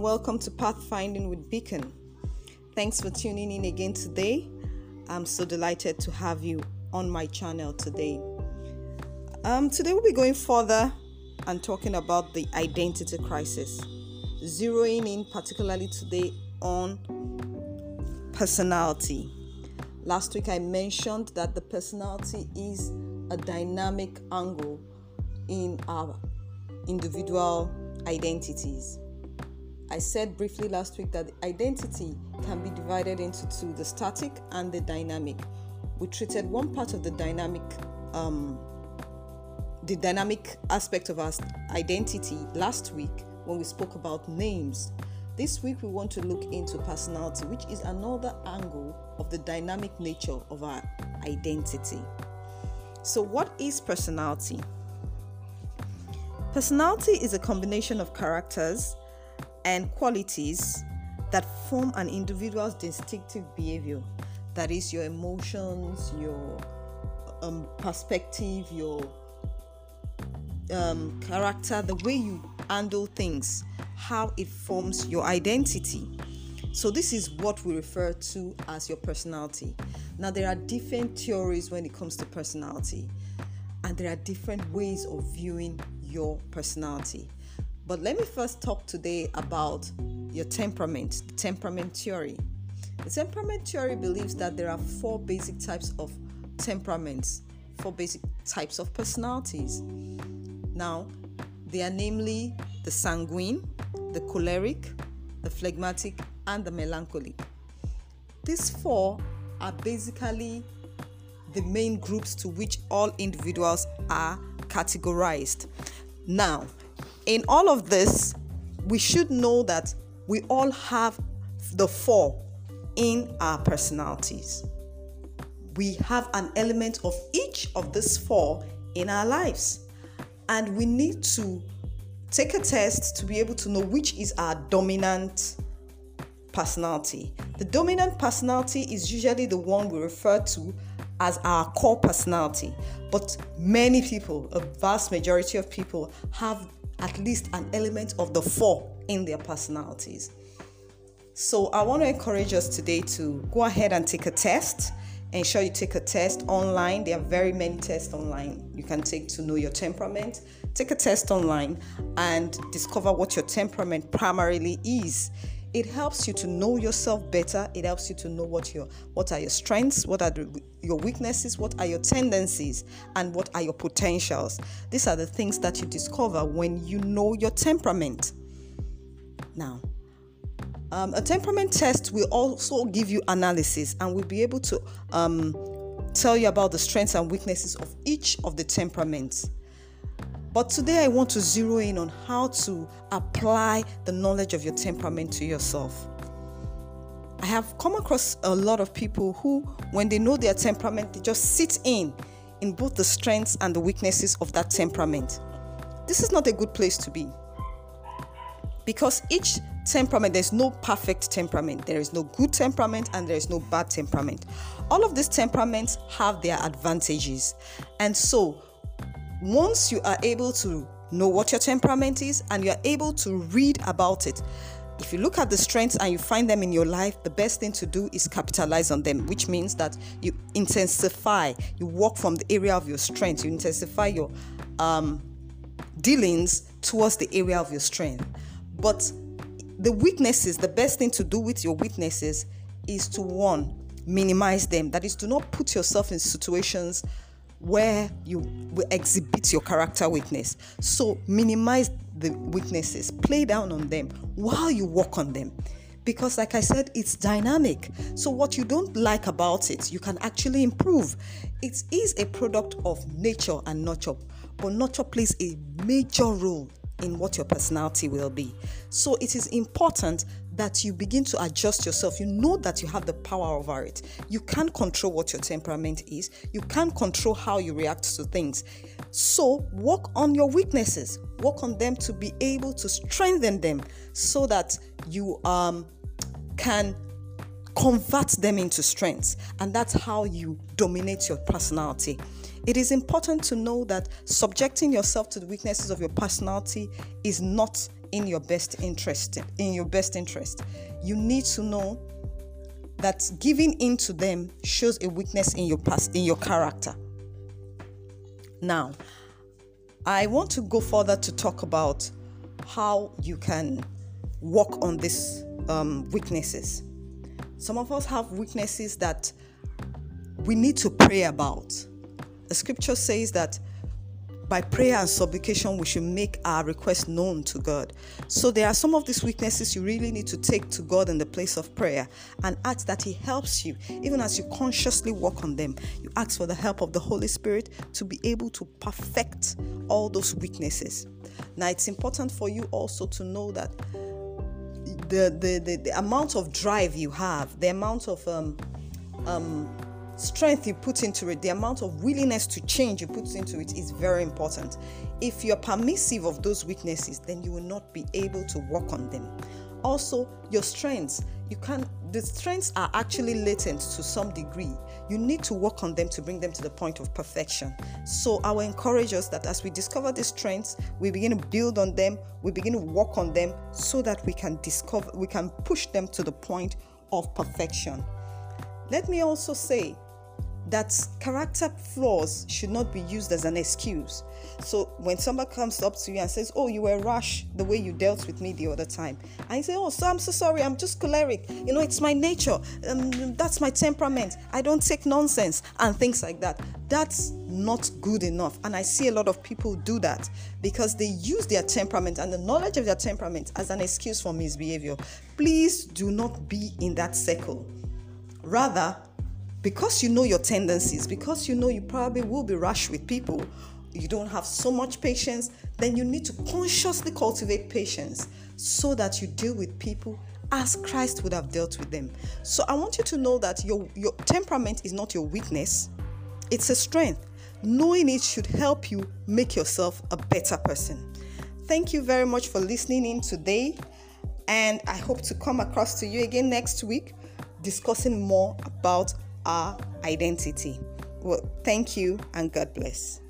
and welcome to Pathfinding with Beacon. Thanks for tuning in again today. I'm so delighted to have you on my channel today. Um, today we'll be going further and talking about the identity crisis, zeroing in particularly today on personality. Last week I mentioned that the personality is a dynamic angle in our individual identities. I said briefly last week that identity can be divided into two the static and the dynamic. We treated one part of the dynamic, um, the dynamic aspect of our identity last week when we spoke about names. This week we want to look into personality, which is another angle of the dynamic nature of our identity. So, what is personality? Personality is a combination of characters and qualities that form an individual's distinctive behavior. That is your emotions, your um, perspective, your um, character, the way you handle things, how it forms your identity. So, this is what we refer to as your personality. Now, there are different theories when it comes to personality, and there are different ways of viewing your personality. But let me first talk today about your temperament, the temperament theory. The temperament theory believes that there are four basic types of temperaments, four basic types of personalities. Now, they are namely the sanguine, the choleric, the phlegmatic, and the melancholic. These four are basically the main groups to which all individuals are categorized. Now, in all of this, we should know that we all have the four in our personalities. We have an element of each of these four in our lives, and we need to take a test to be able to know which is our dominant personality. The dominant personality is usually the one we refer to as our core personality, but many people, a vast majority of people, have at least an element of the four in their personalities. So I want to encourage us today to go ahead and take a test. Ensure you take a test online. There are very many tests online you can take to know your temperament. Take a test online and discover what your temperament primarily is it helps you to know yourself better. It helps you to know what your what are your strengths what are the, your weaknesses what are your tendencies and what are your potentials. These are the things that you discover when you know your temperament. Now um, a temperament test will also give you analysis and will be able to um, tell you about the strengths and weaknesses of each of the temperaments but today I want to zero in on how to apply the knowledge of your temperament to yourself. I have come across a lot of people who, when they know their temperament, they just sit in in both the strengths and the weaknesses of that temperament. This is not a good place to be. Because each temperament, there's no perfect temperament. There is no good temperament and there is no bad temperament. All of these temperaments have their advantages. And so, once you are able to know what your temperament is and you're able to read about it, if you look at the strengths and you find them in your life, the best thing to do is capitalize on them, which means that you intensify, you work from the area of your strength, you intensify your um, dealings towards the area of your strength. But the weaknesses, the best thing to do with your weaknesses is to one, minimize them. That is, do not put yourself in situations where you will exhibit your character weakness. So minimize the weaknesses, play down on them while you work on them. Because, like I said, it's dynamic. So, what you don't like about it, you can actually improve. It is a product of nature and nurture, but nurture plays a major role in what your personality will be. So it is important that you begin to adjust yourself. You know that you have the power over it. You can't control what your temperament is, you can't control how you react to things. So work on your weaknesses, work on them to be able to strengthen them so that you um, can convert them into strengths. And that's how you dominate your personality. It is important to know that subjecting yourself to the weaknesses of your personality is not in your best interest in your best interest you need to know that giving in to them shows a weakness in your past in your character now i want to go further to talk about how you can work on these um, weaknesses some of us have weaknesses that we need to pray about the scripture says that by prayer and supplication, we should make our request known to God. So, there are some of these weaknesses you really need to take to God in the place of prayer and ask that He helps you, even as you consciously work on them. You ask for the help of the Holy Spirit to be able to perfect all those weaknesses. Now, it's important for you also to know that the, the, the, the amount of drive you have, the amount of um, um, strength you put into it, the amount of willingness to change you put into it is very important. If you're permissive of those weaknesses, then you will not be able to work on them. Also, your strengths, you can the strengths are actually latent to some degree. You need to work on them to bring them to the point of perfection. So I will encourage us that as we discover these strengths, we begin to build on them, we begin to work on them so that we can discover we can push them to the point of perfection. Let me also say that character flaws should not be used as an excuse. So when somebody comes up to you and says, Oh, you were rash the way you dealt with me the other time, and you say, Oh, so I'm so sorry, I'm just choleric. You know, it's my nature. Um, that's my temperament. I don't take nonsense and things like that. That's not good enough. And I see a lot of people do that because they use their temperament and the knowledge of their temperament as an excuse for misbehavior. Please do not be in that circle. Rather, because you know your tendencies, because you know you probably will be rash with people, you don't have so much patience, then you need to consciously cultivate patience so that you deal with people as Christ would have dealt with them. So I want you to know that your, your temperament is not your weakness, it's a strength. Knowing it should help you make yourself a better person. Thank you very much for listening in today, and I hope to come across to you again next week discussing more about our identity. Well, thank you and God bless.